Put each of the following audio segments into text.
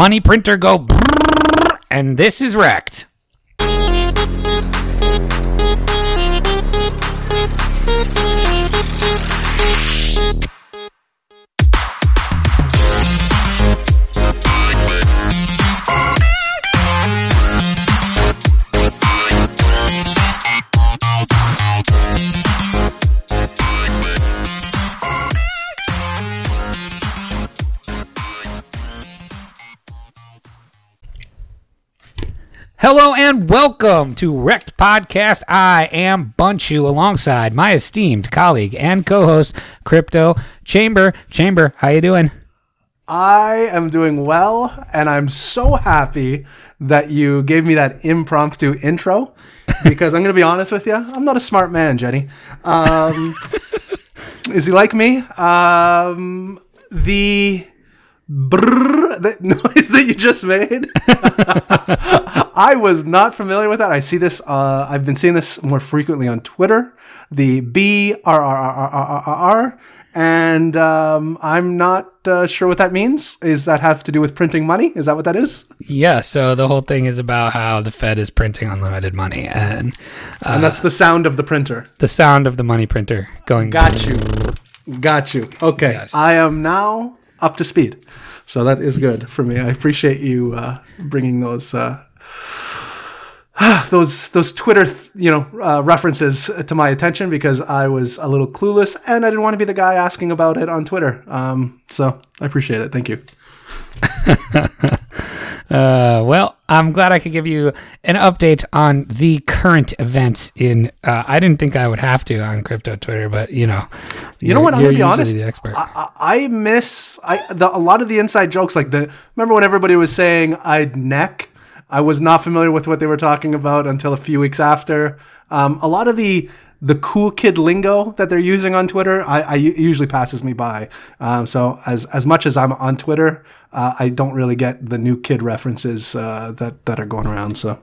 money printer go and this is wrecked. Hello and welcome to Wrecked Podcast. I am Bunchu alongside my esteemed colleague and co-host Crypto Chamber. Chamber, how you doing? I am doing well, and I'm so happy that you gave me that impromptu intro because I'm going to be honest with you. I'm not a smart man, Jenny. Um, is he like me? Um, the brrr, the noise that you just made. I was not familiar with that. I see this. Uh, I've been seeing this more frequently on Twitter. The B R R R R R R R, and um, I'm not uh, sure what that means. Is that have to do with printing money? Is that what that is? Yeah, so the whole thing is about how the Fed is printing unlimited money and and that's the sound of the printer. the sound of the money printer going Got you. Got you. Okay. Yes. I am now up to speed. So that is good for me. I appreciate you uh, bringing those uh, those those Twitter you know uh, references to my attention because I was a little clueless and I didn't want to be the guy asking about it on Twitter. Um, so I appreciate it. Thank you. Uh, well, I'm glad I could give you an update on the current events in. Uh, I didn't think I would have to on crypto Twitter, but you know, You know what? I'm gonna be honest. The expert. I, I I miss I the, a lot of the inside jokes. Like the remember when everybody was saying I'd neck. I was not familiar with what they were talking about until a few weeks after. Um, a lot of the the cool kid lingo that they're using on Twitter, I usually passes me by. Um, so as as much as I'm on Twitter, uh, I don't really get the new kid references uh, that that are going around. So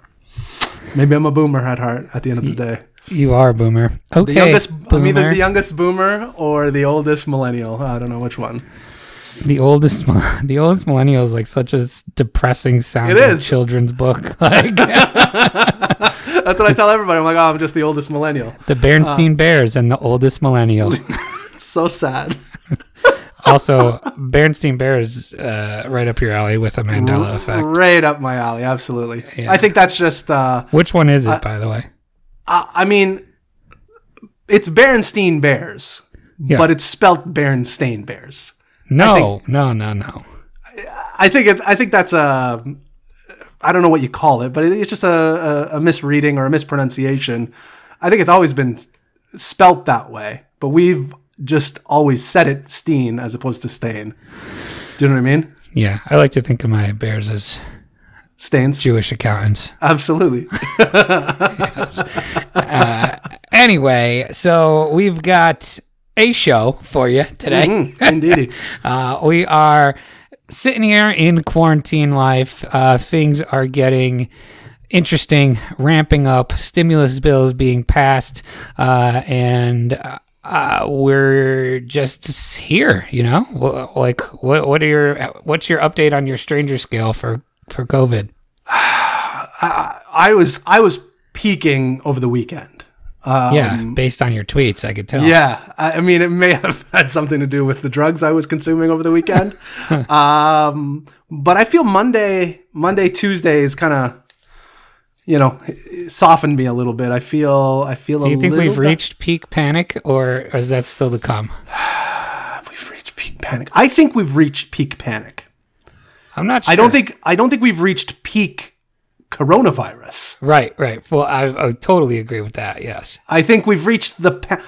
maybe I'm a boomer at heart. At the end of the day, you are a boomer. Okay, the youngest. I'm boomer. either the youngest boomer or the oldest millennial. I don't know which one. The oldest, the oldest millennial is like such a depressing sound. It is. children's book, like That's what I tell everybody. I'm like, oh, I'm just the oldest millennial. the Bernstein Bears and the oldest millennial. So sad. also, Bernstein Bears, uh, right up your alley with a Mandela effect. Right up my alley. Absolutely. Yeah. I think that's just. Uh, Which one is it, by the way? I, I mean, it's Bernstein Bears, Yeah. but it's spelt Bernstein Bears. No, no, no, no. I think it, I think that's a. I don't know what you call it, but it's just a, a, a misreading or a mispronunciation. I think it's always been spelt that way, but we've just always said it Steen as opposed to Stain. Do you know what I mean? Yeah, I like to think of my bears as Stains. Jewish accountants. Absolutely. Anyway, so we've got a show for you today. Mm, indeed. Uh, we are sitting here in quarantine life. Uh, things are getting interesting, ramping up. Stimulus bills being passed, uh, and uh, we're just here. You know, like what? What are your? What's your update on your stranger scale for for COVID? I was I was peaking over the weekend. Yeah, based on your tweets, I could tell. Yeah, I I mean, it may have had something to do with the drugs I was consuming over the weekend. um, but I feel Monday, Monday, Tuesday is kind of, you know, softened me a little bit. I feel, I feel. Do you a think little we've reached peak panic, or is that still to come? We've reached peak panic. I think we've reached peak panic. I'm not. sure. I don't think. I don't think we've reached peak coronavirus. Right, right. Well, I, I totally agree with that. Yes. I think we've reached the pa-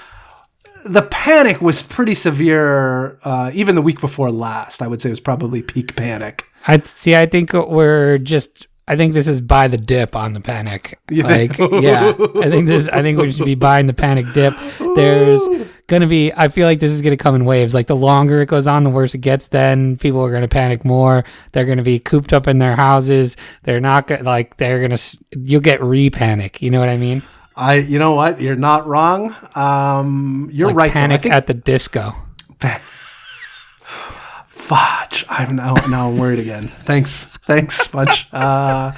the panic was pretty severe. Uh, even the week before last, I would say it was probably peak panic. I see. I think we're just. I think this is buy the dip on the panic. like, yeah. I think this. I think we should be buying the panic dip. There's gonna be. I feel like this is gonna come in waves. Like the longer it goes on, the worse it gets. Then people are gonna panic more. They're gonna be cooped up in their houses. They're not gonna like. They're gonna. s- You'll get re-panic. You know what I mean? I, you know what? You're not wrong. Um, you're Like right. Panic think at the disco. Fudge. I'm now now I'm worried again. Thanks. Thanks, Fudge. Uh,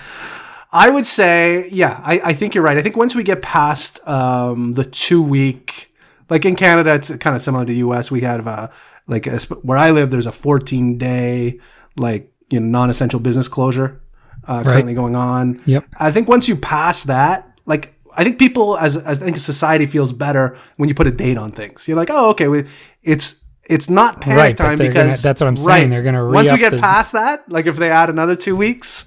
I would say, yeah, I, I think you're right. I think once we get past um, the two week, like in Canada, it's kind of similar to the US. We have a like a, where I live, there's a 14 day like you know non-essential business closure uh, currently going on. Yep. I think once you pass that, like I think people as, as I think society feels better when you put a date on things. You're like, oh, okay, we, it's it's not panic Right, time because gonna- that's what I'm saying, they're gonna once we get the- past that, like if they add another two weeks,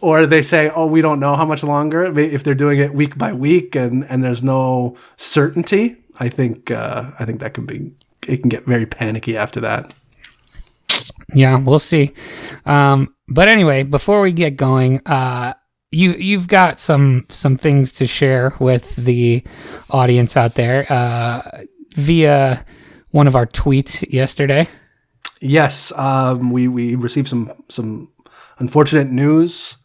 or they say, oh, we don't know how much longer. If they're doing it week by week and and there's no certainty, I think uh, I think that can be it can get very panicky after that. Yeah, we'll see. Um, but anyway, before we get going, uh, you you've got some some things to share with the audience out there uh, via one of our tweets yesterday. Yes, um, we we received some some unfortunate news.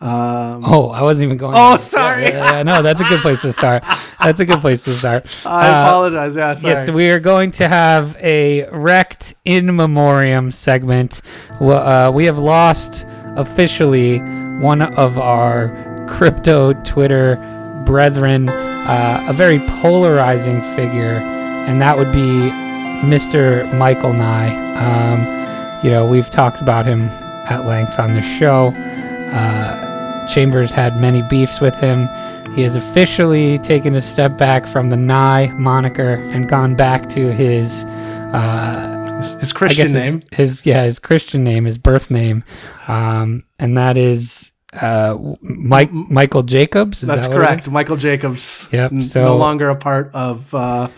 Um, Oh, I wasn't even going. Oh, there. sorry. Yeah, yeah, yeah, no, that's a good place to start. That's a good place to start. I Uh, apologize. Yeah, sorry. Yes, we are going to have a wrecked in memoriam segment. Well, uh, we have lost officially one of our crypto Twitter brethren, uh, a very polarizing figure, and that would be Mr. Michael Nye. Um, you know, we've talked about him at length on the show. Uh, Chambers had many beefs with him. He has officially taken a step back from the Nye moniker and gone back to his, uh, his, his Christian name. his, his yeah his Christian name, his birth name, um, and that is uh, Mike Michael Jacobs. That's that correct. Michael Jacobs. Yep, so- no longer a part of uh,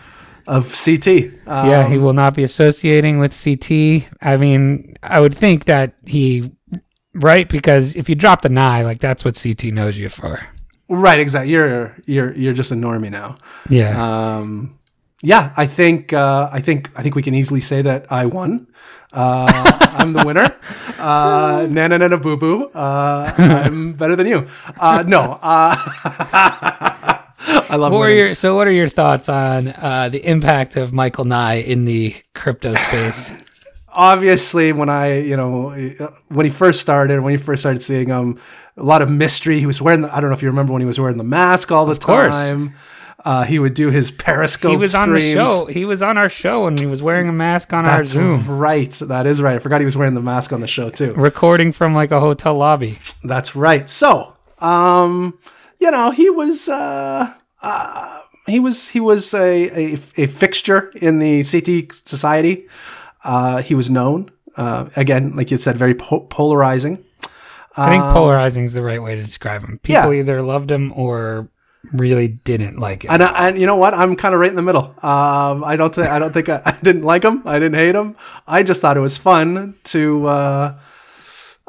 of CT. Um, Yeah, he will not be associating with CT. I mean, I would think that he, right? Because if you drop the Nye, like that's what CT knows you for. right. Exactly. You're you're you're just a normie now. Yeah. Um, yeah, I think uh, I think I think we can easily say that I won. Uh, I'm the winner. Uh, Nana Nana Boo Boo. Uh, I'm better than you. Uh, no. Uh, I love What your, so, what are your thoughts on uh, the impact of Michael Nye in the crypto space? obviously when I, you know, when he first started, when you first started seeing him, a lot of mystery. He was wearing, the, I don't know if you remember when he was wearing the mask all the course. time. Uh, he would do his Periscope. he was on the show. He was on our show and he was wearing a mask on That's our Zoom, right. That is right. I forgot he was wearing the mask on the show too. recording from like a hotel lobby. That's right. So, um, you know, he was uh, uh, he was he was a, a, a fixture in the CT society. Uh, he was known uh, again, like you said, very po- polarizing. I think polarizing is the right way to describe him. People Um, yeah. either loved him or really didn't like him. And, I, and you know what? I'm kind of right in the middle. Um, I don't. Th- I don't think I, I didn't like him. I didn't hate him. I just thought it was fun to.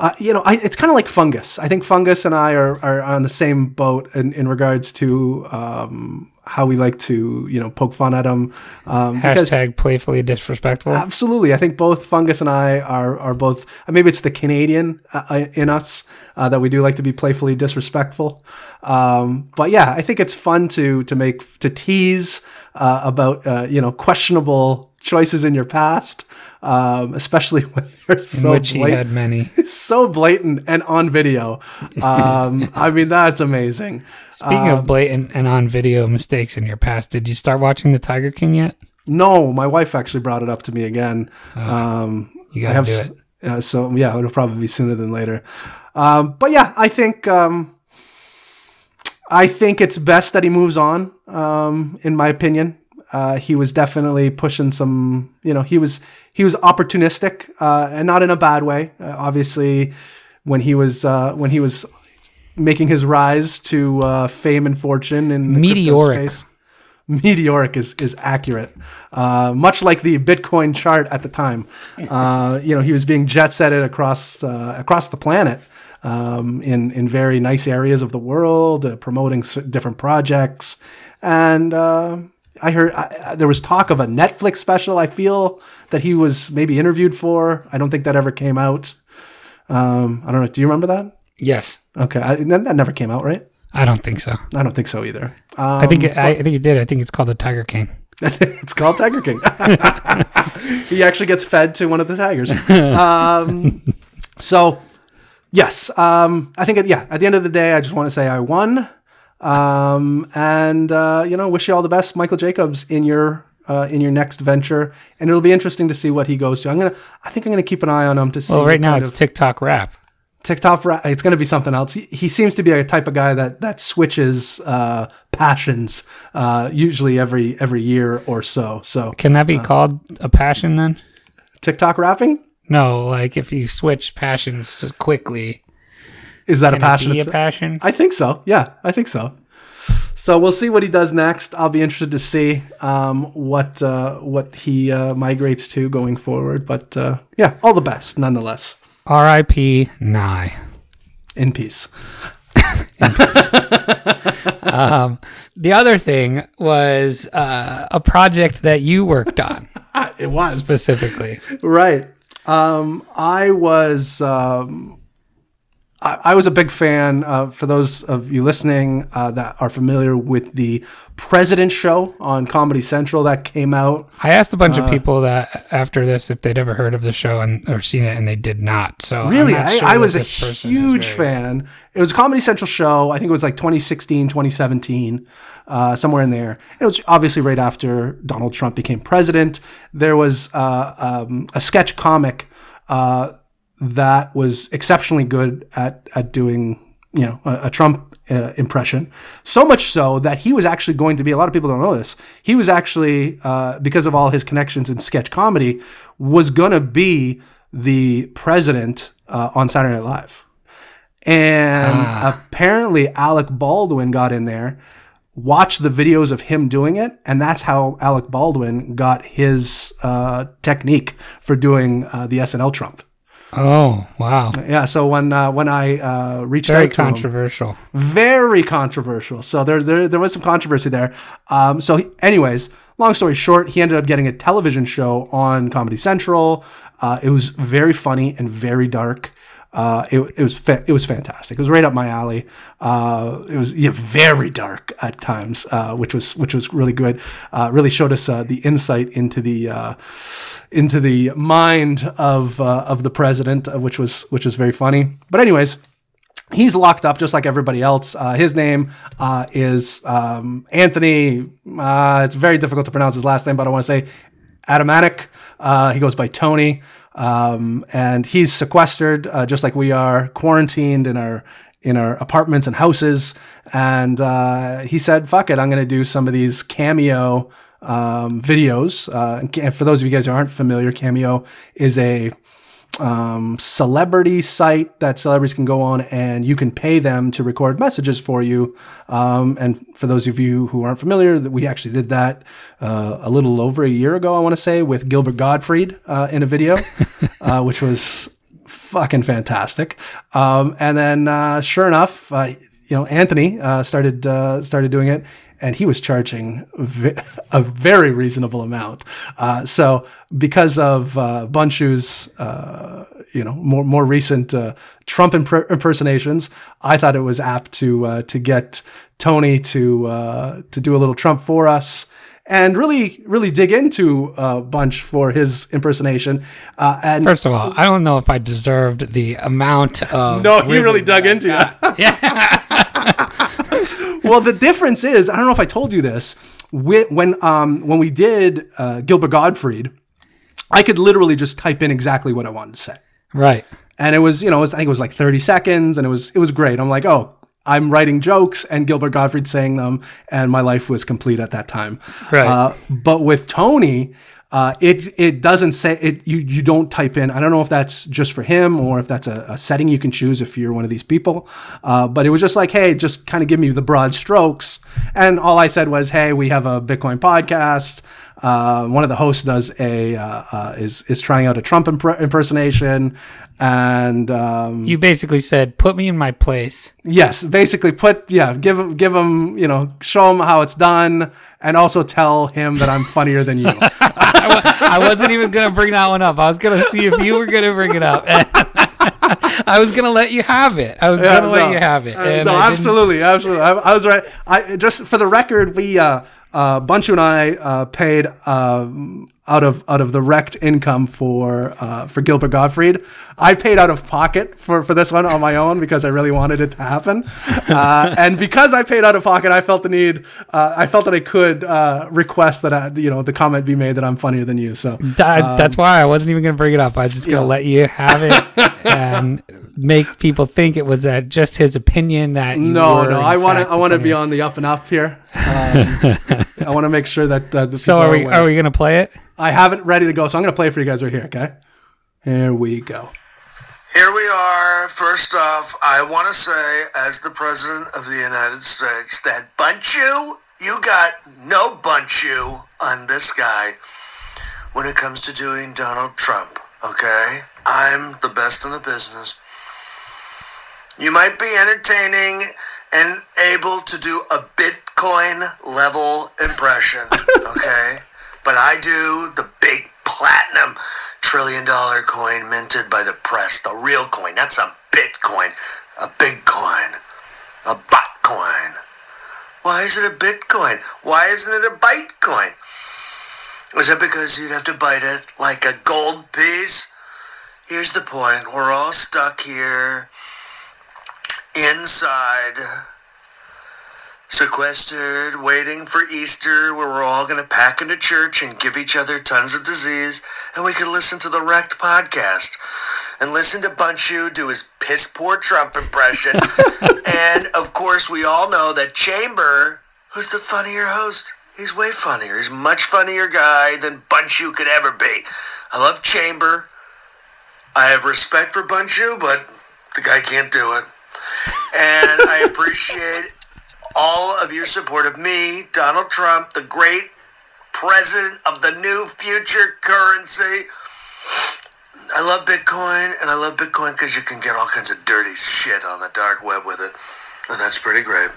Uh, you know, I, it's kind of like fungus. I think fungus and I are, are on the same boat in, in regards to um, how we like to, you know, poke fun at him. Um, because Hashtag playfully disrespectful. Absolutely, I think both Fungus and I are are both. uh, Maybe it's the Canadian uh, uh, in us uh, that we do like to be playfully disrespectful. Um, but yeah, I think it's fun to to make to tease uh, about uh, you know questionable choices in your past, um, especially when they're so which he had many. so blatant and on video. Um, I mean, that's amazing. Speaking Um, of blatant and on video mistakes in your past, did you start watching The Tiger King yet? No, my wife actually brought it up to me again. um, You gotta have do it. Uh, so yeah, it'll probably be sooner than later. Um, but yeah, I think um, I think it's best that he moves on. Um, in my opinion, uh, he was definitely pushing some. You know, he was he was opportunistic uh, and not in a bad way. Uh, obviously, when he was uh, when he was making his rise to uh, fame and fortune in the crypto Meteoric. space. Meteoric is is accurate, uh, much like the Bitcoin chart at the time. Uh, you know, he was being jet setted across uh, across the planet um, in in very nice areas of the world, uh, promoting s- different projects, and uh, I heard I, there was talk of a Netflix special. I feel that he was maybe interviewed for. I don't think that ever came out. Um, I don't know. Do you remember that? Yes. Okay, I, that never came out, right? I don't think so. I don't think so either. Um, I think it, I, I think it did. I think it's called The Tiger King. it's called Tiger King. he actually gets fed to one of the tigers. Um, so, yes, um, I think yeah. At the end of the day, I just want to say I won, um, and uh, you know, wish you all the best, Michael Jacobs, in your uh, in your next venture, and it'll be interesting to see what he goes to. I'm gonna, I think I'm gonna keep an eye on him to see. Well, right now it's of- TikTok rap. TikTok. ra- It's gonna be something else. He, he seems to be a type of guy that that switches uh, passions uh, usually every every year or so. So Can that be Uh. called a passion then? TikTok rapping No, like if you switch passions quickly, is that a can it passion? be a passion? I think so. Yeah, I think so. So we'll see what he does next. I'll be interested to see um, what uh, what he uh, migrates to going forward. But uh, yeah, all the best nonetheless. R.I.P. Nye. In peace. In peace. um, the other thing was uh, a project that you worked on It was specifically. right. Um, I was um, I, I was a big fan. Uh, for those of you listening uh, that are familiar with the President Show on Comedy Central that came out I asked a bunch Uh, of people that after this if they'd ever heard of the show and or seen it, and they did not. So Really, not I, sure I was a this person is huge fan. It was a Comedy Central show. I think it was like 2016, 2017, uh, somewhere in there. It was obviously right after Donald Trump became president. There was uh, um, a sketch comic uh, that was exceptionally good at at doing you know a, a Trump uh, impression. So much so that he was actually going to be. A lot of people don't know this. He was actually uh, because of all his connections in sketch comedy was going to be the president uh, on Saturday Night Live. And apparently Alec Baldwin got in there, watched the videos of him doing it, and that's how Alec Baldwin got his uh, technique for doing uh, the SNL Trump. Oh wow, Yeah, so when uh, when I uh, reached very out to him, Very controversial. very controversial. So there, there, there was some controversy there. Um, so, he- anyways, long story short, he ended up getting a television show on Comedy Central. Uh, it was very funny and very dark. Uh, it, it was fa- it was fantastic. It was right up my alley. Uh, it was yeah, very dark at times, uh, which was which was really good. Uh, really showed us uh, the insight into the into the mind of of the president, which was which was very funny. But anyways, he's locked up just like everybody else. His name is um, Anthony. It's very difficult to pronounce his last name, but I want to say Adamatic. Uh, he goes by Tony, um, and he's sequestered uh, just like we are, quarantined in our in our apartments and houses. And uh, he said, "Fuck it, I'm going to do some of these cameo." Um, videos. Uh, and for those of you guys who aren't familiar, Cameo is a um, celebrity site that celebrities can go on and you can pay them to record messages for you. Um, and for those of you who aren't familiar, that we actually did that uh, a little over a year ago, I want to say, with Gilbert Gottfried uh, in a video, uh, which was fucking fantastic. Um, and then, uh, sure enough, uh, you know, Anthony uh, started uh, started doing it, and he was charging a very reasonable amount. Uh, so, because of uh, Bunchu's, uh, you know, more more recent uh, Trump imp- impersonations, I thought it was apt to uh, to get Tony to uh, to do a little Trump for us. And really, really dig into uh, Bunch for his impersonation. Uh, and First of all, I don't know if I deserved the amount of. no, he really dug that into got. you. Well, the difference is, I don't know if I told you this. When when, um, when we did uh, Gilbert Gottfried, I could literally just type in exactly what I wanted to say, Right. and it was you know it was, I think it was like thirty seconds, and it was it was great. I'm like, oh, I'm writing jokes, and Gilbert Gottfried saying them, and my life was complete at that time. Right. Uh, but with Tony. Uh, it it doesn't say it. You you don't type in. I don't know if that's just for him or if that's a, a setting you can choose if you're one of these people. Uh, but it was just like, hey, just kind of give me the broad strokes. And all I said was, hey, we have a Bitcoin podcast. Uh, one of the hosts does a uh, uh, is is trying out a Trump imp- impersonation, and um, You basically said, "Put me in my place." Yes, basically put yeah, give him give him, you know, show him how it's done and also tell him that I'm funnier than you. I wasn't even gonna bring that one up. I was gonna see if you were gonna bring it up. I was gonna let you have it. I was gonna let you have it. Uh, no, absolutely, absolutely. I, I was right. I just for the record, we uh, uh, Bunchu and I uh, paid um, out of out of the wrecked income for uh, for Gilbert Gottfried. I paid out of pocket for, for this one on my own because I really wanted it to happen, uh, and because I paid out of pocket, I felt the need. Uh, I felt that I could uh, request that I, you know the comment be made that I'm funnier than you. So That, that's why I wasn't even going to bring it up. I was just going to Yeah. let you have it and make people think it was that just his opinion that you no, were, no, I want to I want to be on the up and up here. Um, I want to make sure that uh, the So are we? aware. Are we going to play it? I have it ready to go, so I'm going to play it for you guys right here. Okay, here we go. Here we are. First off, I want to say, as the President of the United States, that Bunchu, you you got no Bunchu on this guy when it comes to doing Donald Trump, okay? I'm the best in the business. You might be entertaining and able to do a Bitcoin level impression, okay? but I do the big platinum trillion dollar coin minted by the press, the real coin. That's a Bitcoin, a big coin, a Bitcoin. Why is it a Bitcoin? Why isn't it a Bytecoin? Is it because you'd have to bite it like a gold piece? Here's the point. We're all stuck here inside, sequestered, waiting for Easter, where we're all going to pack into church and give each other tons of disease, and we can listen to the Wrecked podcast and listen to Bunchu do his piss poor Trump impression. and of course, we all know that Chamber, who's the funnier host, he's way funnier. He's a much funnier guy than Bunchu could ever be. I love Chamber. I have respect for Bunchu, but the guy can't do it. And I appreciate all of your support of me, Donald Trump, the great president of the new future currency. I love Bitcoin, and I love Bitcoin because you can get all kinds of dirty shit on the dark web with it. And that's pretty great.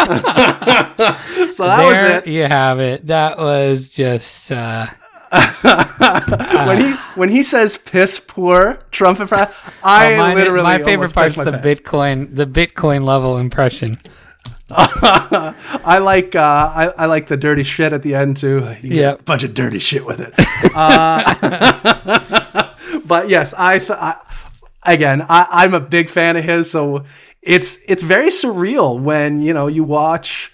So that there was it. you have it. That was just. Uh, when he when he says piss poor Trump and Pratt, I oh, mine- literally my favorite part's pissed my the pants. Bitcoin, the Bitcoin level impression. I like uh, I, I like the dirty shit at the end too. You get Yep. a bunch of dirty shit with it. Uh, but yes, I, th- I again I, I'm a big fan of his. So it's it's very surreal when you know you watch.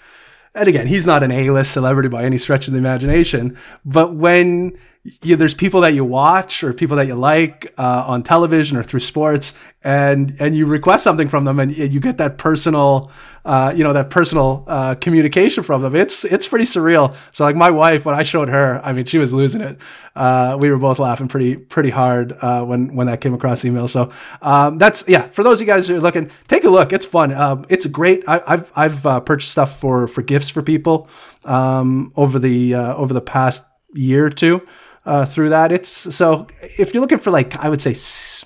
And again, he's not an A-list celebrity by any stretch of the imagination. But when you, there's people that you watch or people that you like uh, on television or through sports, and and you request something from them, and, you get that personal, uh, you know, that personal uh, communication from them. It's it's pretty surreal. So like my wife, when I showed her, I mean, she was losing it. Uh, we were both laughing pretty pretty hard uh, when when that came across email. So um, that's yeah. For those of you guys who are looking, take a look. It's fun. Um, it's great. I, I've I've uh, purchased stuff for for gifts for people um, over the over the past year or two uh, through that. It's so if you're looking for like I would say s-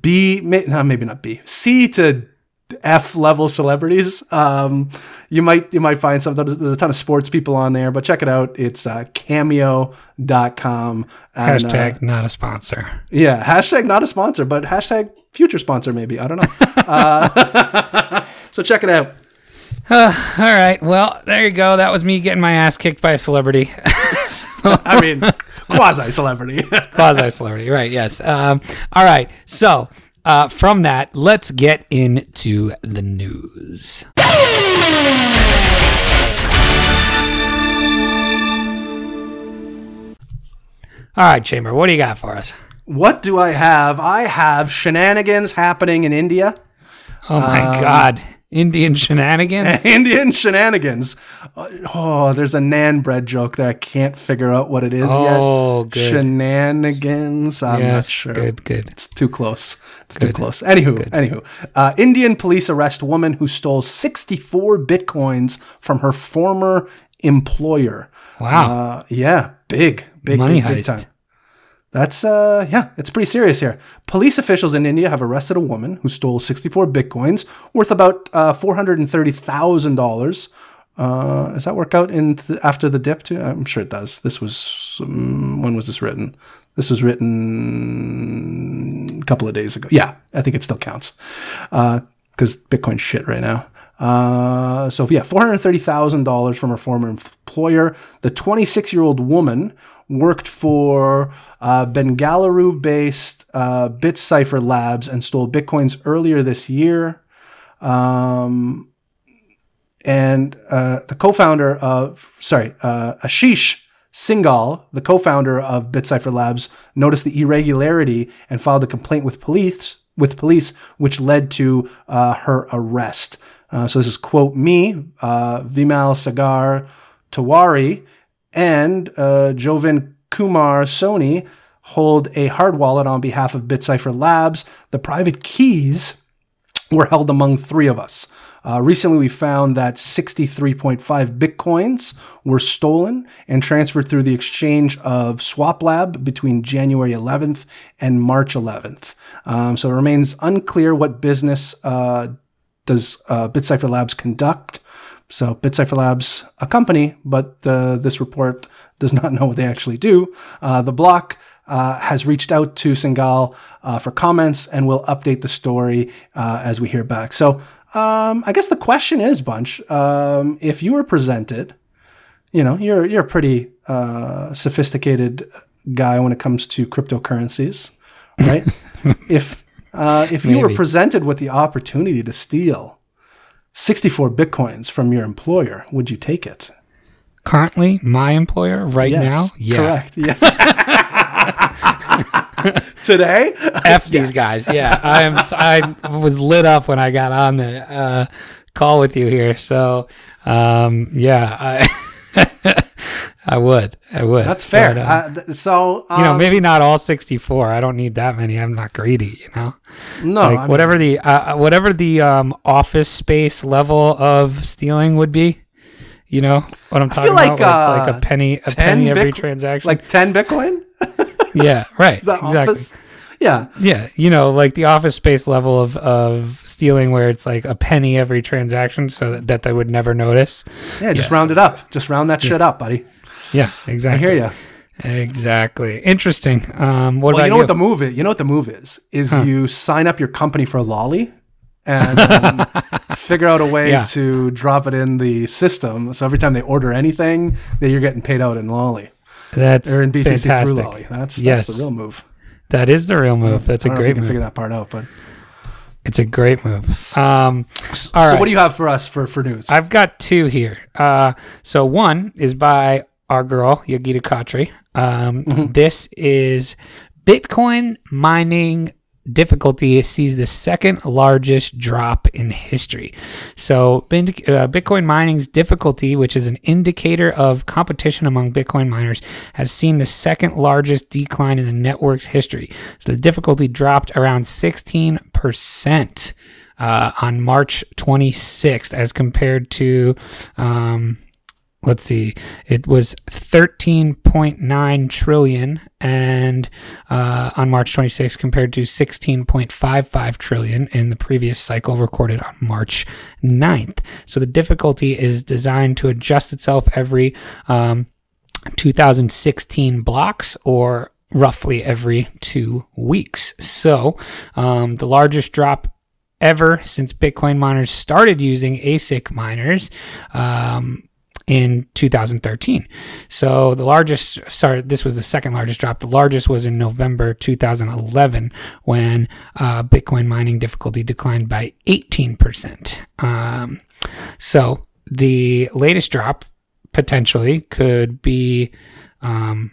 B, may, no, maybe not B, C to F level celebrities. Um, you might you might find something. There's, a ton of sports people on there, but check it out. It's uh, cameo.com. And, uh, Hashtag not a sponsor. yeah, hashtag not a sponsor, but hashtag future sponsor maybe. I don't know. uh, so check it out. All right. Well, there you go. That was me getting my ass kicked by a celebrity. I mean, quasi celebrity. Quasi celebrity. Right. Yes. Um, all right. So, uh, from that, let's get into the news. All right, Chamber, what do you got for us? what do I have? I have shenanigans happening in India. Oh my Um, God. Indian shenanigans? Indian shenanigans. Uh, Oh, there's a nan bread joke that I can't figure out what it is Oh, yet. Oh, good. Shenanigans. I'm not yes. sure. Good, good. It's too close. It's too close. Anywho, anywho, uh, Indian police arrest woman who stole 64 bitcoins from her former employer. Wow. Uh, yeah, big, big, Money big, big time. That's uh yeah, it's pretty serious here. Police officials in India have arrested a woman who stole 64 bitcoins worth about uh, $430,000. Uh, does that work out in th- after the dip too? I'm sure it does. This was um, when was this written? This was written a couple of days ago. Yeah, I think it still counts Uh, because Bitcoin's shit right now. Uh, so yeah, four hundred thirty thousand dollars from her former employer. The twenty-six-year-old woman worked for uh, Bengaluru-based uh, BitCipher Labs and stole bitcoins earlier this year. Um, and uh, the co-founder of sorry, uh, Ashish Singhal, the co-founder of BitCipher Labs, noticed the irregularity and filed a complaint with police with police, which led to uh, her arrest. Uh, so this is quote me, Vimal Sagar Tiwari, and uh, Govind Kumar Soni hold a hard wallet on behalf of BitCipher Labs. The private keys were held among three of us. Uh, recently, we found that 63.5 bitcoins were stolen and transferred through the exchange of SwapLab between January 11th and March 11th. Um, so it remains unclear what business uh, does uh, BitCipher Labs conduct. So BitCipher Labs, a company, but uh, this report does not know what they actually do. Uh, the block uh, has reached out to Singhal uh, for comments and will update the story uh, as we hear back. So um, I guess the question is, Bunch, um, if you were presented, you know, you're you're a pretty uh, sophisticated guy when it comes to cryptocurrencies, right? if uh, if you were presented with the opportunity to steal 64 bitcoins from your employer, would you take it? Currently, my employer right now, yeah, Correct. Yeah. Today? F these guys. Yeah, I am. I was lit up when I got on the uh, call with you here. So, um, yeah, I, I would. I would. That's fair. But, uh, uh, so, um, you know, maybe not all sixty-four. I don't need that many. I'm not greedy. You know, no, like I mean, whatever the uh, whatever the um, office space level of stealing would be. You know what I'm talking feel like, about? Where it's uh, like a penny, a 10 penny every transaction. like 10 Bitcoin? yeah, right. Is that exactly. office? Yeah. Yeah, you know, like the office space level of, of stealing where it's like a penny every transaction so that, that they would never notice. Yeah, just round it up. Just round that shit up, buddy. Yeah, exactly. I exactly. hear you. Exactly. Interesting. Um, what Well, about you know you? what the move is? You know what the move is? Is you sign up your company for Lolli and um, figure out a way Yeah. to drop it in the system. So every time they order anything, that you're getting paid out in Lolli that's or in BTC fantastic. through Lolli. That's Yes. that's the real move. That is the real move. That's a don't know if great can move. figure that part out, but It's a great move. Um, all so right. what do you have for us for for news? I've got two here. Uh, so one is by our girl Yogita Khatri. Um, Mm-hmm. This is Bitcoin mining difficulty sees the second largest drop in history. So uh, Bitcoin mining's difficulty, which is an indicator of competition among Bitcoin miners, has seen the second largest decline in the network's history. So the difficulty dropped around 16%. Uh, on March 26th, as compared to um, let's see it was 13.9 trillion and uh, on march 26th compared to 16.55 trillion in the previous cycle recorded on march 9th so the difficulty is designed to adjust itself every um, 2016 blocks or roughly every two weeks. So um, the largest drop ever since bitcoin miners started using asic miners um, in 2013. So the largest, sorry, this was the second largest drop. The largest was in November 2011 when uh, Bitcoin mining difficulty declined by 18%. Um, so the latest drop potentially could be. Um,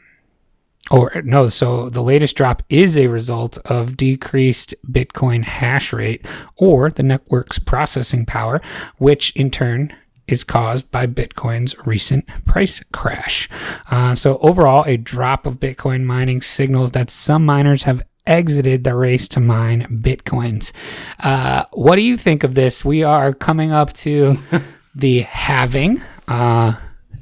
or no, so the latest drop is a result of decreased Bitcoin hash rate or the network's processing power, which in turn is caused by Bitcoin's recent price crash. Uh, so, overall, a drop of Bitcoin mining signals that some miners have exited the race to mine Bitcoins. Uh, what do you think of this? We are coming up to the halving. Uh,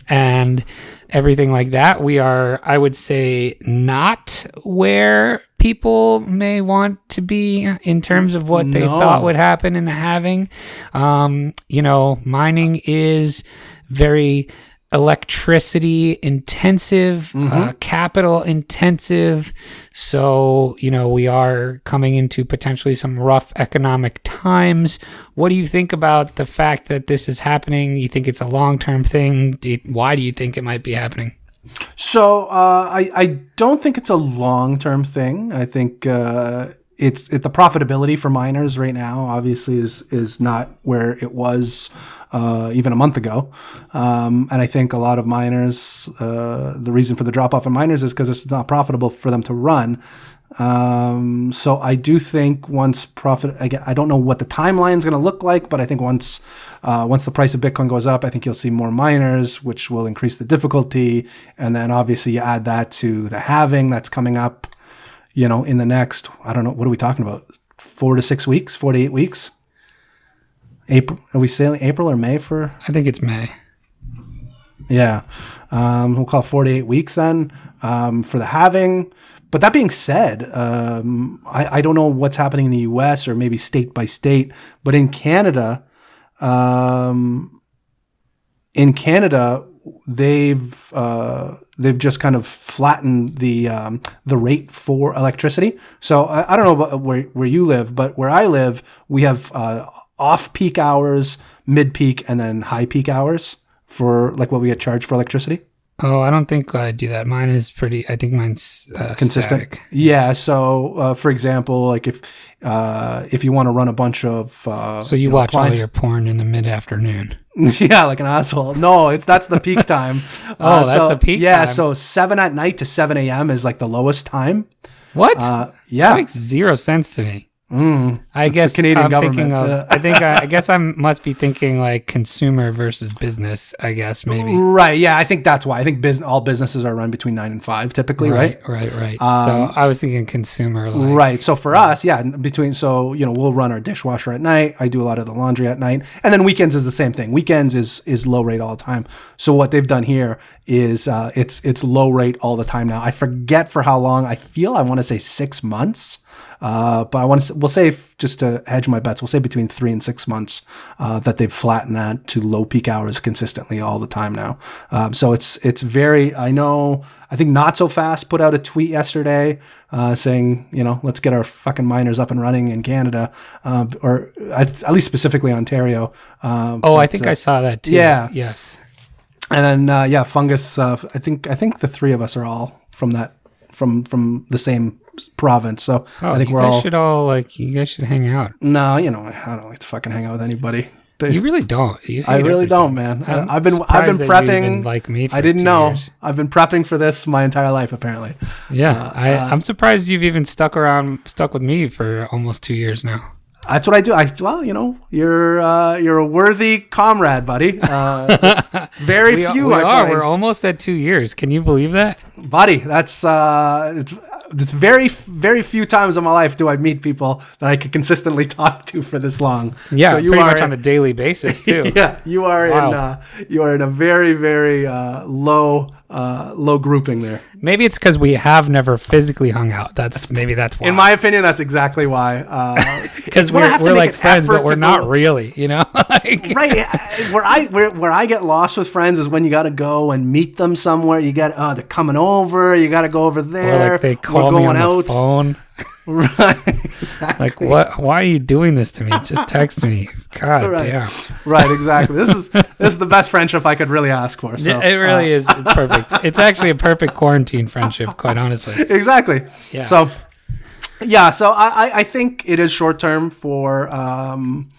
and everything like that. We are, I would say, not where people may want to be in terms of what they No. thought would happen in the halving. Um, you know, mining is very electricity intensive, uh, capital intensive. So, you know, we are coming into potentially some rough economic times. What do you think about the fact that this is happening? You think it's a long term thing? Do you, why do you think it might be happening? So uh, I I don't think it's a long term thing. I think uh, it's it, the profitability for miners right now obviously is is not where it was uh, even a month ago, um, and I think a lot of miners uh, the reason for the drop off in miners is because it's not profitable for them to run. Um, so I do think once profit, again, I don't know what the timeline is going to look like, but I think once, uh, once the price of Bitcoin goes up, I think you'll see more miners, which will increase the difficulty. And then obviously you add that to the halving that's coming up, you know, in the next, I don't know, what are we talking about? Four to six weeks, four to eight weeks. April, are we saying April or May for I think it's May. yeah. Um, we'll call it 48 weeks then um, for the halving. But that being said, um, I, I don't know what's happening in the US or maybe state by state, but in Canada, um, in Canada, they've uh, they've just kind of flattened the um, the rate for electricity. So I, I don't know where where you live, but where I live, we have uh, off peak hours, mid peak, and then high peak hours for like what we get charged for electricity. Oh, I don't think I do that. Mine is pretty. I think mine's uh, consistent. static. Yeah. So, uh, for example, like if uh, if you want to run a bunch of uh, So you, know, watch all appliance- your porn in the mid afternoon. yeah, like an asshole. No, it's that's the peak time. Oh, that's the peak Yeah. time. So seven at night to seven a.m. is like the lowest time. What? Uh, that yeah. makes zero sense to me. Mm. I guess Canadian I'm government. thinking of. I think I, I guess I must be thinking like consumer versus business. I guess maybe. Right. Yeah. I think that's why. I think business all businesses are run between nine and five typically. Right. Right, right, right. Um, so I was thinking consumer. Like, Right. So for us, yeah, between so you know we'll run our dishwasher at night. I do a lot of the laundry at night, and then weekends is the same thing. Weekends is is low rate all the time. So what they've done here is uh, it's it's low rate all the time now. I forget for how long. I feel I want to say six months. Uh, but I want to we'll say just to hedge my bets, we'll say between three and six months uh, that they've flattened that to low peak hours consistently all the time now. Um, so it's it's very. I know. I think not so fast put out a tweet yesterday uh, saying you know let's get our fucking miners up and running in Canada uh, or at, at least specifically Ontario. Um, Oh, I think uh, I saw that too. yeah. Yes. and then uh, yeah, fungus. Uh, I think I think the three of us are all from that from from the same province. So Oh, I think we're all. should all like. You guys should hang out. No, you know I don't like to fucking hang out with anybody. But You really don't. You I really everything. don't, man. I- I've been I've been surprised that you prepping. even like me. For I didn't know. years. I've been prepping for this my entire life, apparently. Yeah, I, uh, I'm surprised you've even stuck around, stuck with me for almost two years now. That's what I do. I well, you know, you're uh, you're a worthy comrade, buddy. Uh, very We, few. we are. We're almost at two years. Can you believe that? buddy. That's uh, it's, it's very very few times in my life do I meet people that I can consistently talk to for this long. Yeah, so you pretty are much on a daily basis too. yeah, you are Wow. in uh, you are in a very very uh, low uh, low grouping there. Maybe it's because we have never physically hung out. That's maybe that's why. In my opinion, that's exactly why. Uh, because I we're, we're like friends, but we're not go- really. You know, like, right where I where, where I get lost with friends is when you got to go and meet them somewhere. You got oh they're coming over. You got to go over Or there. like they call me going on the phone. Right. exactly. Like what? Why are you doing this to me? Just text me. God Right. damn. right. Exactly. This is this is the best friendship I could really ask for. So it really uh, is. It's perfect. It's actually a perfect quarantine friendship, quite honestly. exactly. Yeah. So yeah. So I I, I think it is short term for um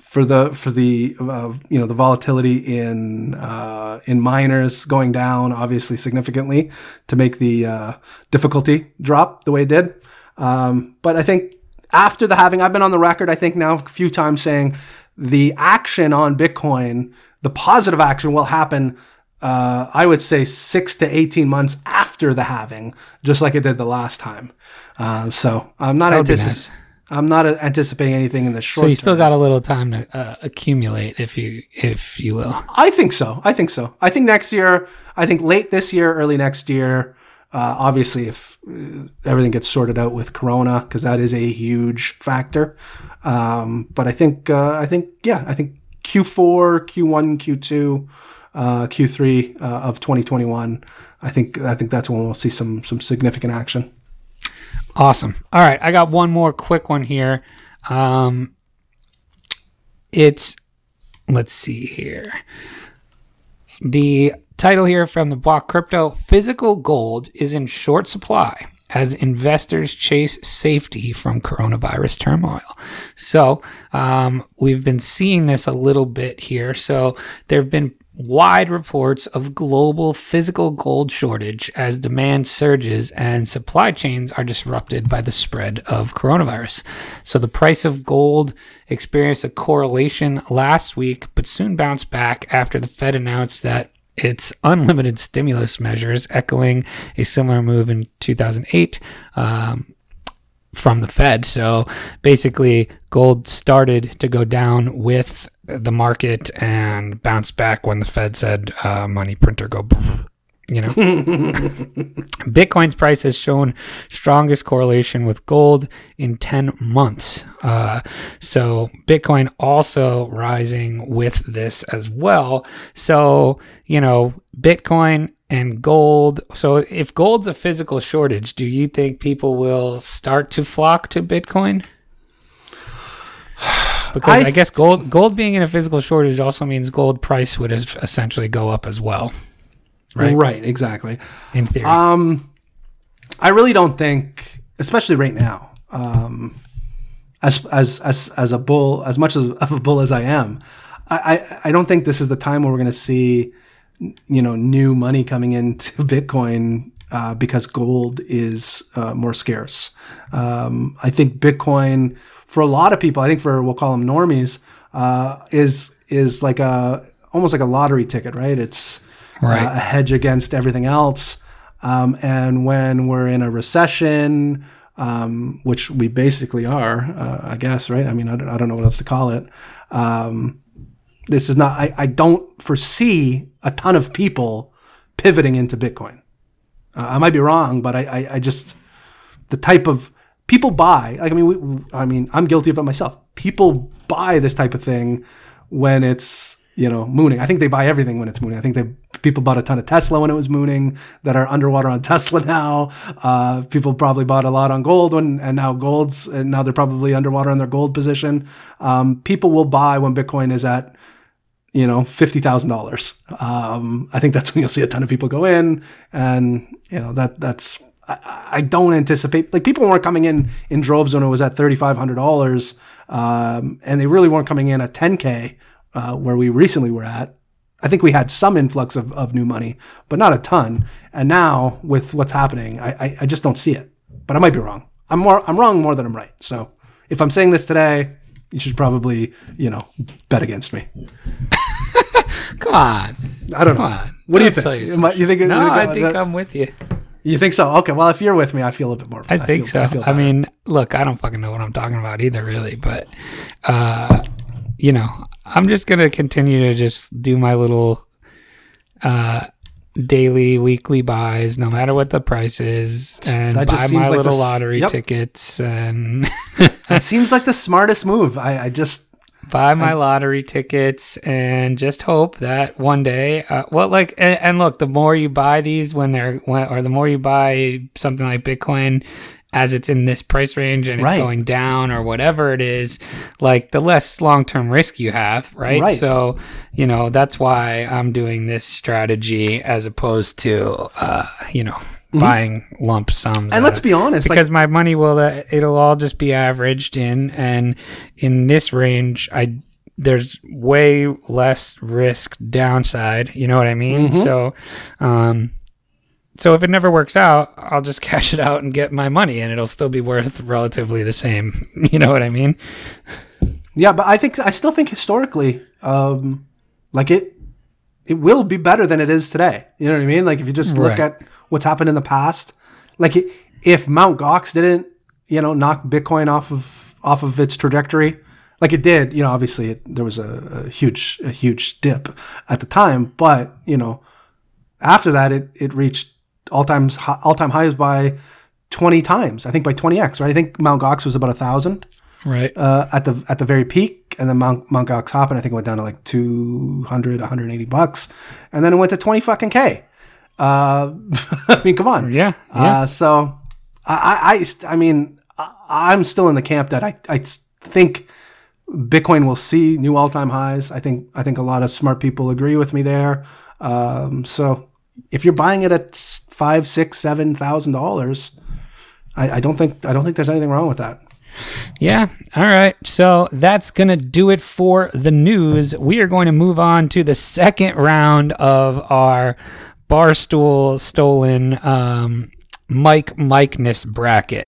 for the for the uh, you know the volatility in uh, in miners going down obviously significantly to make the uh, difficulty drop the way it did. Um, but I think after the halving, I've been on the record I think now a few times saying the action on Bitcoin, the positive action will happen. Uh, I would say six to eighteen months after the halving, just like it did the last time. Uh, so I'm not That would be anticipating. nice. I'm not anticipating anything in the short. So you still term. got a little time to uh, accumulate, if you if you will. I think so. I think so. I think next year. I think late this year, early next year. Uh, obviously, if uh, everything gets sorted out with Corona, because that is a huge factor. Um, but I think. Uh, I think. Yeah. I think Q4, Q1, Q2. uh, Q3 uh, of 2021. I think I think that's when we'll see some some significant action. Awesome. All right, I got one more quick one here. Um, it's let's see here. The title here from the block crypto physical gold is in short supply as investors chase safety from coronavirus turmoil. So, um, we've been seeing this a little bit here. So, there have been wide reports of global physical gold shortage as demand surges and supply chains are disrupted by the spread of coronavirus. So the price of gold experienced a correlation last week, but soon bounced back after the Fed announced that its unlimited stimulus measures, echoing a similar move in 2008. Um, from the Fed. So basically, gold started to go down with the market and bounced back when the Fed said uh, money printer go. You know, Bitcoin's price has shown strongest correlation with gold in 10 months. Uh, so, Bitcoin also rising with this as well. So, you know, Bitcoin and gold. So, if gold's a physical shortage, do you think people will start to flock to Bitcoin? Because I, I, guess gold gold being in a physical shortage also means gold price would essentially go up as well. Right. Right, exactly. In theory. Um I really don't think especially right now. Um as as as as a bull as much as of a bull as I am, I I, I don't think this is the time where we're going to see you know new money coming into Bitcoin uh, because gold is uh, more scarce. Um, I think Bitcoin for a lot of people, I think for we'll call them normies, uh, is is like a almost like a lottery ticket, right? It's right. Uh, a hedge against everything else. Um, and when we're in a recession, um, which we basically are, uh, I guess, right? I mean, I don't, I don't, know what else to call it. Um, this is not. I, I, don't foresee a ton of people pivoting into Bitcoin. Uh, I might be wrong, but I, I, I just the type of people buy. Like I mean, we, I mean, I'm guilty of it myself. People buy this type of thing when it's you know mooning. I think they buy everything when it's mooning. I think they people bought a ton of Tesla when it was mooning that are underwater on Tesla now. Uh, people probably bought a lot on gold when and now gold's and now they're probably underwater on their gold position. Um, people will buy when Bitcoin is at you know fifty thousand um, dollars. I think that's when you'll see a ton of people go in, and you know that that's I, don't anticipate like people weren't coming in in droves when it was at thirty five hundred dollars, um, and they really weren't coming in at ten k uh, where we recently were at. I think we had some influx of, of new money, but not a ton. And now with what's happening, I, I, I just don't see it. But I might be wrong. I'm more I'm wrong more than I'm right. So if I'm saying this today, you should probably you know bet against me. Come on. I don't Come know. On. What do you think? You, you think? No, I think I'm with you. You think so? Okay. Well, if you're with me, I feel a bit more. I, I think feel, so. I, I, mean, look, I don't fucking know what I'm talking about either, really. But, uh, you know, I'm just gonna continue to just do my little uh, daily, weekly buys, no matter what the price is, and buy my like little the, lottery yep. tickets. And that seems like the smartest move. I, I just buy my lottery tickets and just hope that one day uh, well like and, and, look the more you buy these when they're when, or the more you buy something like bitcoin as it's in this price range and it's right. going down or whatever it is like the less long-term risk you have right? right so you know that's why i'm doing this strategy as opposed to uh you know Mm-hmm. buying lump sums. And let's be honest, because like, my money will uh, it'll all just be averaged in, and in this range, I there's way less risk downside. You know what I mean? Mm-hmm. So, um, so if it never works out, I'll just cash it out and get my money, and it'll still be worth relatively the same. You know what I mean? Yeah, but I think I still think historically, um, like it, it will be better than it is today. You know what I mean? Like if you just look right. at what's happened in the past. Like if Mount Gox didn't, you know, knock Bitcoin off of off of its trajectory, like it did, you know, obviously it, there was a, a, huge a huge dip at the time, but you know, after that it it reached all times all time highs by 20 times. I think by 20x, right? I think Mount Gox was about a thousand Right. uh, at the at the very peak, and then Mount Mount Gox Hoppin I think it went down to like 200, 180 bucks, and then it went to twenty fucking k. Uh, I mean, come on. yeah. Yeah. Uh, so I, I, I, I mean, I, I'm still in the camp that I I think Bitcoin will see new all-time highs. I think, I think a lot of smart people agree with me there. Um, so if you're buying it at five, six, seven thousand dollars, I, I don't think, I don't think there's anything wrong with that. Yeah. All right. So that's going to do it for the news. We are going to move on to the second round of our Barstool Stolen um, Mike Mikeness bracket.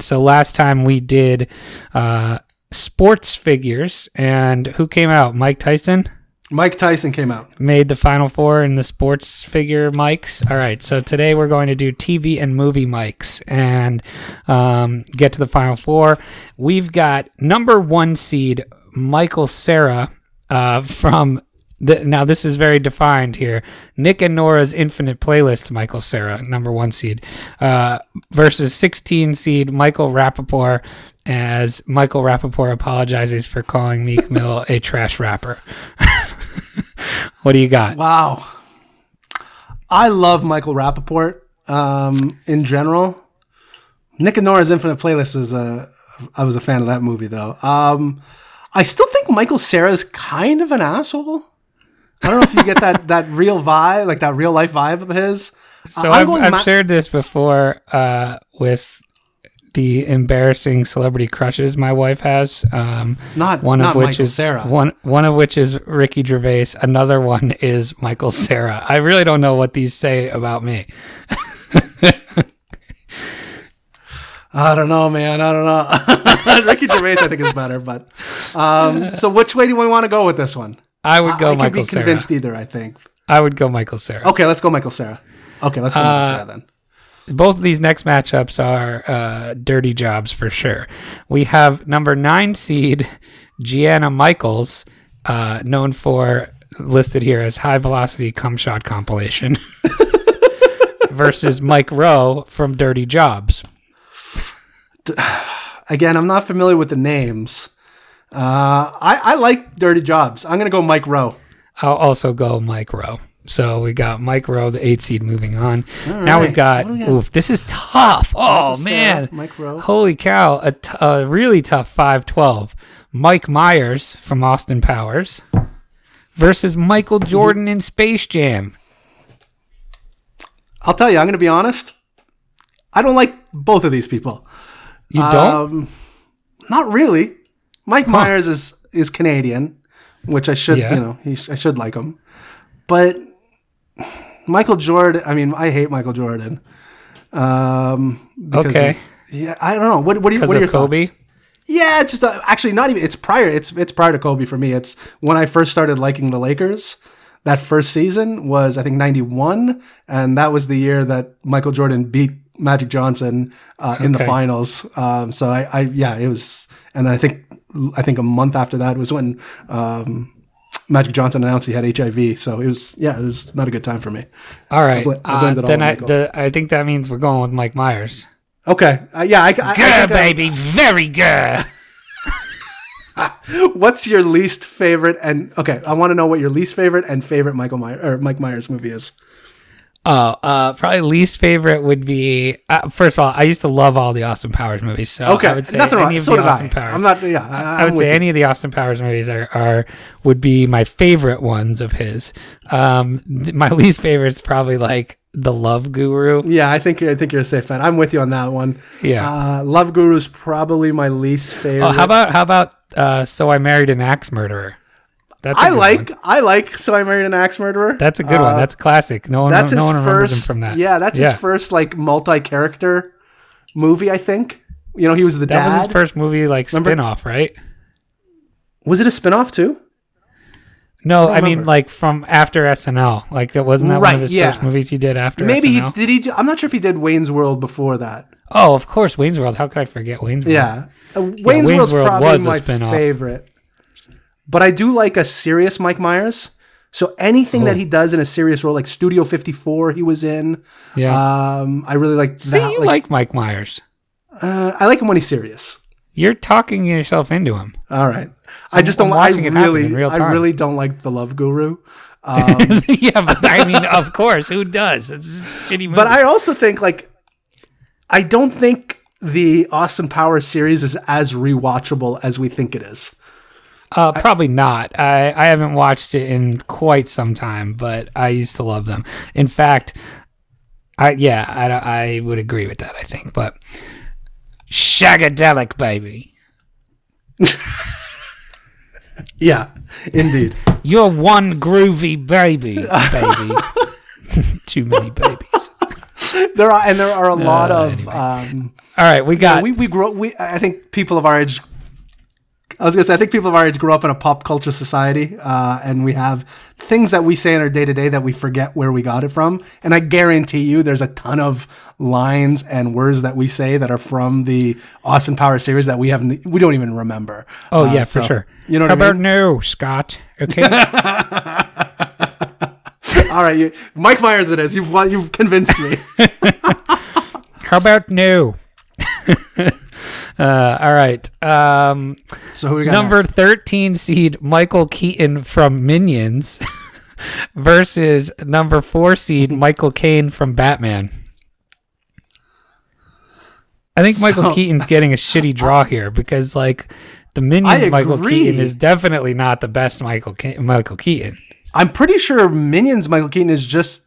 So last time we did uh, sports figures, and who came out? Mike Tyson? Mike Tyson came out. made the final four in the sports figure mics. All right, so today we're going to do TV and movie mics and um, get to the final four. We've got number one seed Michael Cera uh, from. The, now this is very defined here. Nick and Nora's Infinite Playlist, Michael Cera, number one seed, uh, versus 16 seed Michael Rapaport, as Michael Rapaport apologizes for calling Meek Mill a trash rapper. what do you got? Wow. I love Michael Rapaport um, in general. Nick and Nora's Infinite Playlist was a. I was a fan of that movie though. Um, I still think Michael Cera's kind of an asshole. I don't know if you get that that real vibe, like that real life vibe of his. So I've, I've Ma- shared this before uh, with the embarrassing celebrity crushes my wife has. Um, Not- one not of which Michael is Cera. one one of which is Ricky Gervais. Another one is Michael Cera. I really don't know what these say about me. I don't know, man. I don't know. Ricky Gervais, I think is better, but um, so which way do we want to go with this one? I would go I Michael could be Cera. convinced either. I think. I would go Michael Cera. Okay, let's go Michael Cera. Okay, let's go Uh, Michael Cera then. Both of these next matchups are uh, dirty jobs for sure. We have number nine seed Gianna Michaels, uh, known for listed here as high velocity cum shot compilation, versus Mike Rowe from Dirty Jobs. Again, I'm not familiar with the names. Uh, I, I like Dirty Jobs. I'm gonna go Mike Rowe. I'll also go Mike Rowe. So we got Mike Rowe, the eight seed, moving on. now right, we've got, so we got? oof, this is tough. Oh man, Mike Rowe. holy cow, a, t- a really tough five twelve. Mike Myers from Austin Powers versus Michael Jordan in Space Jam. I'll tell you, I'm gonna be honest. I don't like both of these people. You don't? Um, not really. Mike Myers is is Canadian, which I should Yeah. you know he sh- I should like him, but Michael Jordan. I mean, I hate Michael Jordan. Um, because Okay. yeah, I don't know. What what, do you, what are your Kobe? thoughts? Yeah, it's just uh, actually not even. It's prior. It's it's prior to Kobe for me. It's when I first started liking the Lakers. That first season was I think '91, and that was the year that Michael Jordan beat Magic Johnson uh, in the finals. Um, so I, I yeah, it was, and then I think I think a month after that was when um, Magic Johnson announced he had HIV. So it was yeah, it was not a good time for me. All right. bl- I uh, blend it all then I, the, I think that means we're going with Mike Myers. Okay, uh, yeah, I, I, I Good, uh, baby. Very good. What's your least favorite? And okay, I want to know what your least favorite and favorite Michael Myers or Mike Myers movie is. Oh, uh, probably least favorite would be. Uh, first of all, I used to love all the Austin Powers movies. So Okay, I would say nothing any wrong. of So the Austin I. Powers. I'm not. Yeah, I, I would say with any of the Austin Powers movies are, are would be my favorite ones of his. Um, th- my least favorite is probably like the Love Guru. Yeah, I think I think you're a safe bet. I'm with you on that one. Yeah. Uh, Love is probably my least favorite. oh, how about how about uh, So I Married an Axe Murderer? That's I like one. I like So I Married an Axe Murderer. That's a good one. That's classic. No one that's no his one remembers first. him from that. Yeah, that's his first like multi-character movie. I think. You know, he was the That dad. was his first movie like Remember- spin-off, right? Was it a spin-off too? No, I, mean like from after SNL. Like that wasn't that one of his yeah. first movies he did after Maybe he did. He. Do, I'm not sure if he did Wayne's World before that. Oh, of course, Wayne's World. How could I forget Wayne's World? Yeah, Uh, Wayne's, Wayne's World's World probably was my spin-off. favorite. But I do like a serious Mike Myers. So anything Oh. that he does in a serious role, like Studio 54, he was in. Yeah. Um, I really like See, that. you like, Mike Myers. uh, I like him when he's serious. You're talking yourself into him. All right. I just I'm don't. I watching it really, in real I really don't like the Love Guru. yeah, but I mean, of course, who does? It's a shitty movie. But I also think like, I don't think the Austin Powers series is as rewatchable as we think it is. Uh, probably not. I, I haven't watched it in quite some time, but I used to love them. In fact, I yeah, I, I would agree with that. I think, but shagadelic baby, Yeah, indeed. you're one groovy baby, baby. Too many babies. there are and there are a lot of. Um, All right, we got. we we grow. We I think people of our age. I was gonna say I think people of our age grow up in a pop culture society, uh, and we have things that we say in our day to day that we forget where we got it from. And I guarantee you, there's a ton of lines and words that we say that are from the Austin Powers series that we haven't, we don't even remember. oh Uh, yeah, for sure. You know How what I about mean? no, Scott? Okay. All right, you, Mike Myers, it is. You've you've convinced me. How about no? uh, all right. Um, So who we got number next? 13 seed Michael Keaton from Minions versus number 4 seed Michael Caine from Batman. I think Michael So- Keaton's getting a shitty draw here because like the Minions Michael. Keaton is definitely not the best Michael Ke- Michael Keaton. I'm pretty sure Minions Michael Keaton is just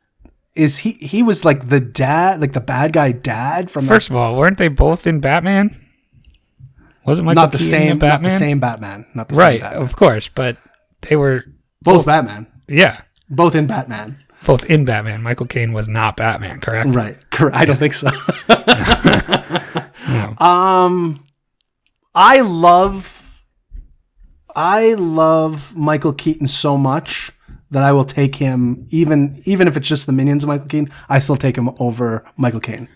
is he he was like the dad, like the bad guy dad from First of all, weren't they both in Batman? Wasn't Michael not the Keaton same not Batman? the same Batman, not the right, same Batman. of course, but they were both Batman, yeah, both in Batman. both in Batman. Michael Caine was not Batman, correct? Right. Correct. I don't think so. No. Um, I love, I love Michael Keaton so much that I will take him even even if it's just the minions of Michael Keaton. I still take him over Michael Caine.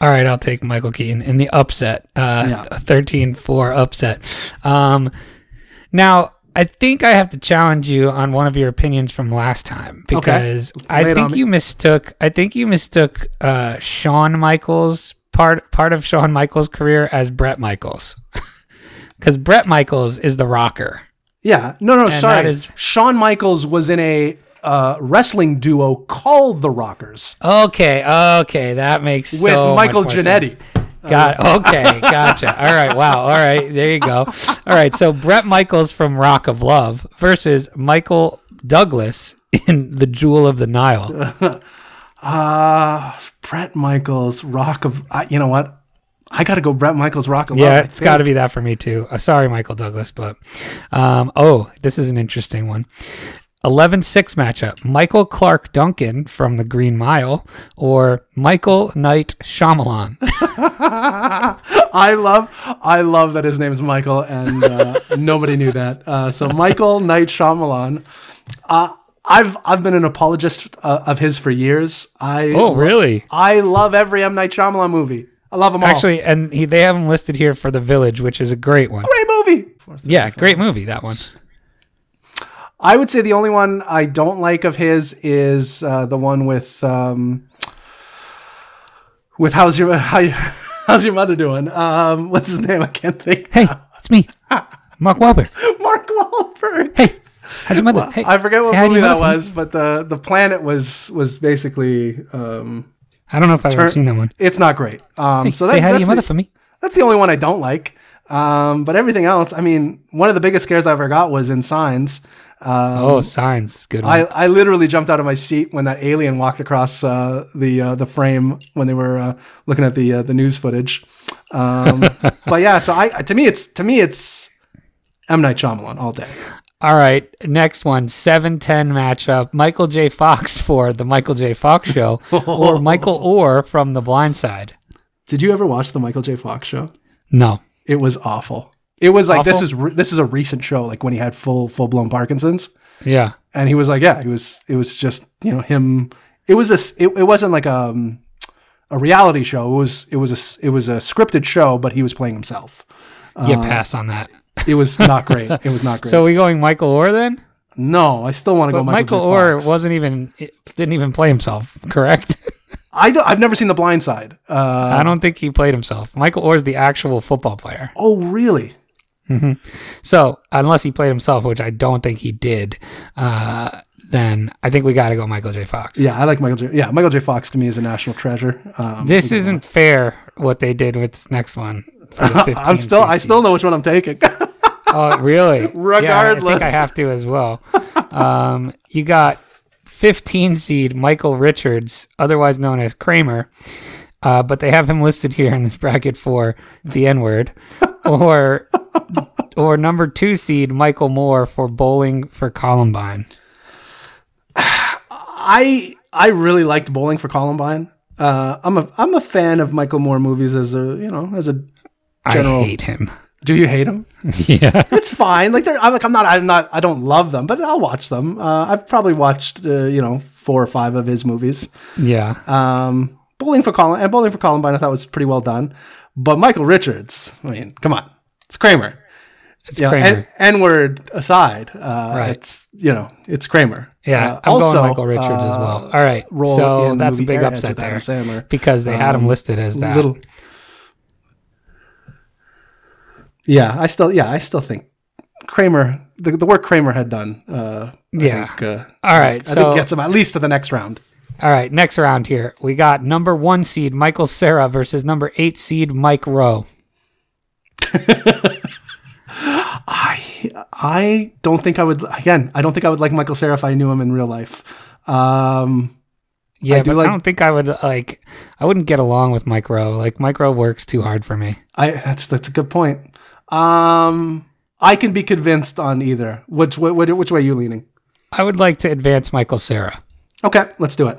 All right, I'll take Michael Keaton in the upset. Uh, Yeah. 13-4 upset. Um, now, I think I have to challenge you on one of your opinions from last time because I Lay it think me. you mistook. I think you mistook uh, Shawn Michaels part part of Shawn Michaels' career as Bret Michaels, because Bret Michaels is the rocker. Yeah. No, no, sorry. that is- Shawn Michaels was in a uh, wrestling duo called the Rockers Okay, okay, that makes with so Michael Jannetty. Got okay, gotcha. All right, wow. All right, there you go. All right, so Bret Michaels from Rock of Love versus Michael Douglas in The Jewel of the Nile. Uh, Bret Michaels, Rock of. Uh, you know what? I got to go Bret Michaels, Rock of Yeah, Love. I it's got to be that for me too. Uh, sorry, Michael Douglas, but um, oh, this is an interesting one. 11-6 matchup: Michael Clarke Duncan from The Green Mile or Michael Night Shyamalan. I love, I love that his name is Michael, and uh, nobody knew that. Uh, so Michael Night Shyamalan. Uh, I've I've been an apologist uh, of his for years. I oh, really? I love every M Night Shyamalan movie. I love them all. Actually, and he, they have him listed here for The Village, which is a great one. great movie. Yeah, great movie that one. I would say the only one I don't like of his is uh, the one with um, with how's your how how's your mother doing? Um, what's his name? I can't think. Hey, it's me, Mark Wahlberg. Mark Wahlberg. Hey, how's your mother? Hey, I forget what movie that mother for me. was, but the the planet was was basically um, I don't know if I've ever seen that one. it's not great. Um, Hey, so say that, hi to your mother the, for me. that's the only one I don't like. Um, but everything else, I mean, one of the biggest scares I ever got was in Signs. Um, Oh, signs, good one. I, I literally jumped out of my seat when that alien walked across uh, the uh, the frame when they were uh, looking at the uh, the news footage. Um, but yeah, so I to me it's to me it's M Night Shyamalan all day. All right, next one, 7-10 matchup. Michael J. Fox for the Michael J. Fox Show, or Michael Oher from The Blind Side. Did you ever watch the Michael J. Fox show? No. It was awful. It was like this is re- this is a recent show, like when he had full full blown Parkinson's, Yeah. and he was like, yeah, he was it was just you know him. It was a it, it wasn't like um a reality show. It was it was a it was a scripted show, but he was playing himself. Yeah, pass on that. It was not great. It was not great. So are we going Michael Oher then? No, I still want to go Michael, Michael Oher wasn't even didn't even play himself, correct? I don't, I've never seen The Blind Side. Uh, I don't think he played himself. Michael Oher is the actual football player. oh, really? So unless he played himself, which I don't think he did, uh, then I think we got to go Michael J. Fox. Yeah, I like Michael J. Yeah, Michael J. Fox to me is a national treasure. Um, This isn't fair what they did with this next one. For the I'm still, I still know which one I'm taking. Oh, really? Yeah, I Regardless. think I have to as well. Um, you got 15 seed Michael Richards, otherwise known as Kramer, uh, but they have him listed here in this bracket for the N word, or or number two seed Michael Moore for Bowling for Columbine. I I really liked Bowling for Columbine. Uh, I'm a I'm a fan of Michael Moore movies as a you know as a general. I hate him. Do you hate him? yeah. It's fine. Like they're I'm like I'm not I'm not I don't love them, but I'll watch them. Uh, I've probably watched uh, you know four or five of his movies. Yeah. Um, Bowling for Colum and Bowling for Columbine I thought was pretty well done. But Michael Richards, I mean, come on, it's Kramer. It's You Kramer. N word aside, uh, Right. it's you know it's Kramer. yeah. Uh, I'm also, going Michael Richards as well. uh, All right. So that's a big Airheads upset there Sandler. because they had him Um, listed as that. Little, yeah, I still yeah I still think Kramer the, the work Kramer had done. Uh, I Yeah. think, uh, All right. I So think gets him at least to the next round. All right, next round here. We got number one seed Michael Cera versus number eight seed Mike Rowe. I I don't think I would again. I don't think I would like Michael Cera if I knew him in real life. Um, Yeah, do but like- I don't think I would like. I wouldn't get along with Mike Rowe. Like Mike Rowe works too hard for me. I that's that's a good point. Um, I can be convinced on either. Which which, which way are you leaning? I would like to advance Michael Cera. Okay, let's do it.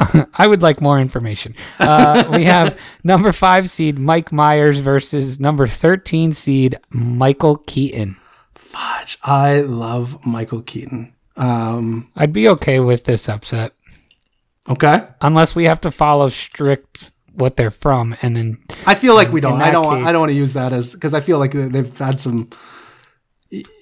I would like more information. Uh, we have number five seed Mike Myers versus number thirteen seed Michael Keaton. Fudge. I love Michael Keaton. Um, I'd be okay with this upset okay. unless we have to follow strict what they're from, and then I feel like we don't. I don't. case- I don't want to use that as because I feel like they've had some.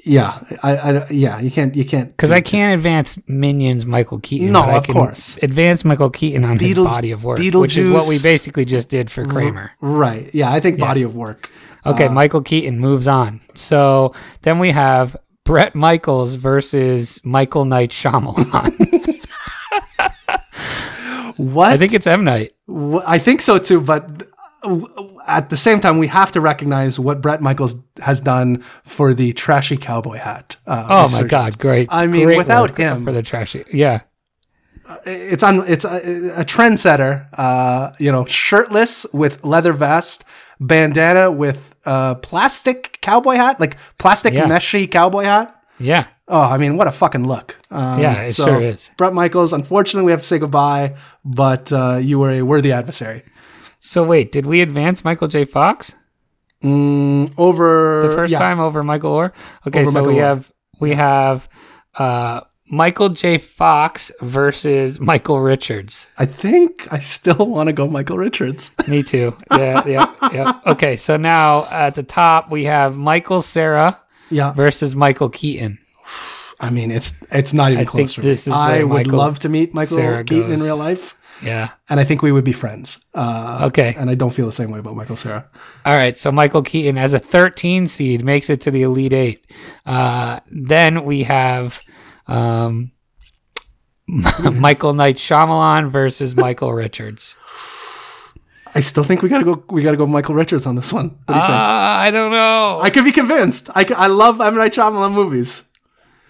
Yeah, I, I yeah. You can't. You can't. Because I can't advance Minions Michael Keaton. No, of can course. Advance Michael Keaton on his body of work, which is what we basically just did for Kramer. Right. Yeah, I think body of work. Okay, Uh, Michael Keaton moves on. So then we have Bret Michaels versus Michael Night Shyamalan. What? I think it's M Night. I think so too, but at the same time, we have to recognize what Bret Michaels has done for the trashy cowboy hat. Uh, Oh my. God, great! I mean, great without him- for the trashy, yeah, It's on. It's a, a trendsetter. Uh, you know, shirtless with leather vest, bandana with uh, plastic cowboy hat, like plastic Yeah. meshy cowboy hat. yeah. Oh, I mean, what a fucking look. Um, Yeah, it sure is. Bret Michaels, unfortunately, we have to say goodbye, but uh, you were a worthy adversary. So wait, did we advance Michael J. Fox Mm, over the first yeah. time over Michael Oher? Okay, Over so Michael we Oher. have we have uh, Michael J. Fox versus Michael Richards. I think I still want to go Michael Richards. Me too. Yeah, yeah, yeah. Okay, so now at the top we have Michael Cera yeah, versus Michael Keaton. I mean it's it's not even I close. think this is I would Michael love to meet Michael Cera Keaton in real life, Yeah. and I think we would be friends. Uh, Okay. and I don't feel the same way about Michael Cera. All right. So Michael Keaton as a 13 seed makes it to the Elite Eight. Uh, then we have um, Michael Night Shyamalan versus Michael Richards. I still think we gotta go. We gotta go Michael Richards on this one. What do you Uh, think? I don't know. I could be convinced. I I love M Night Shyamalan movies.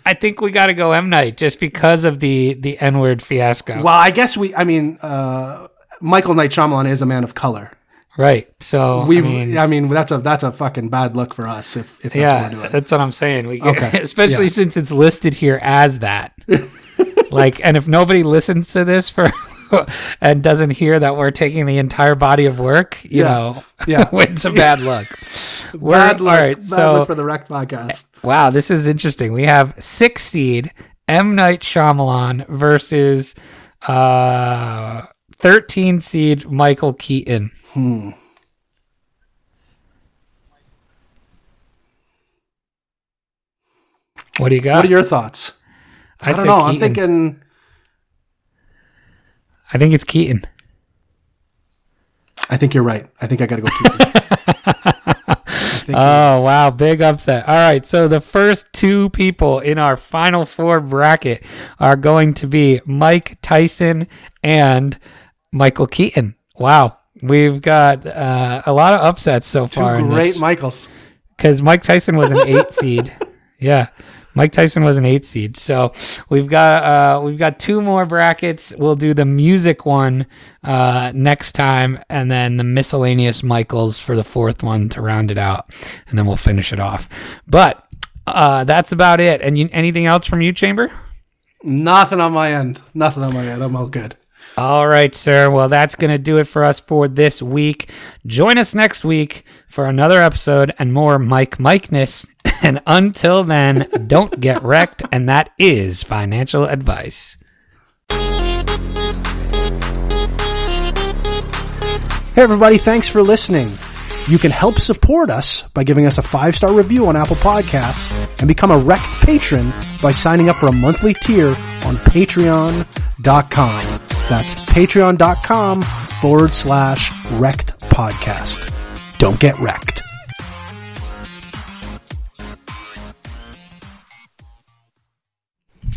I think we got to go M Night just because of the the N word fiasco. Well, I guess we. I mean, uh, Michael Night Shyamalan is a man of color. right. So We. I mean, I mean, that's a that's a fucking bad look for us if if that's what yeah, we're doing. that's what I'm saying. We Okay. especially Yeah. since it's listed here as that. like, and if nobody listens to this for and doesn't hear that we're taking the entire body of work, you Yeah. know, Yeah. it's a bad look. We're, Bad luck. All right, bad so luck for the Wrecked podcast. wow, this is interesting. We have six seed M Night Shyamalan versus uh, thirteen seed Michael Keaton. Hmm. What do you got? What are your thoughts? I, I don't know. I'm thinking. I think it's Keaton. I think you're right. I think I got to go. Keaton. Oh wow, big upset. All right, so the first two people in our final four bracket are going to be Mike Tyson and Michael Keaton. Wow, we've got uh, a lot of upsets so Two far. in great Michaels. because Mike Tyson was an eight seed. Yeah, Mike Tyson was an eight seed. So we've got uh, we've got two more brackets. We'll do the music one uh, next time, and then the miscellaneous Michaels for the fourth one to round it out, and then we'll finish it off. But uh, that's about it. And you, anything else from you, Chamber? Nothing on my end. Nothing on my end. I'm all good. All right, sir. Well, that's going to do it for us for this week. Join us next week for another episode and more Mike Mikeness. And until then, don't get wrecked. And that is financial advice. Hey, everybody. Thanks for listening. You can help support us by giving us a five star review on Apple Podcasts and become a Wrecked patron by signing up for a monthly tier on patreon.com. That's patreon.com forward slash wrecked podcast don't get wrecked.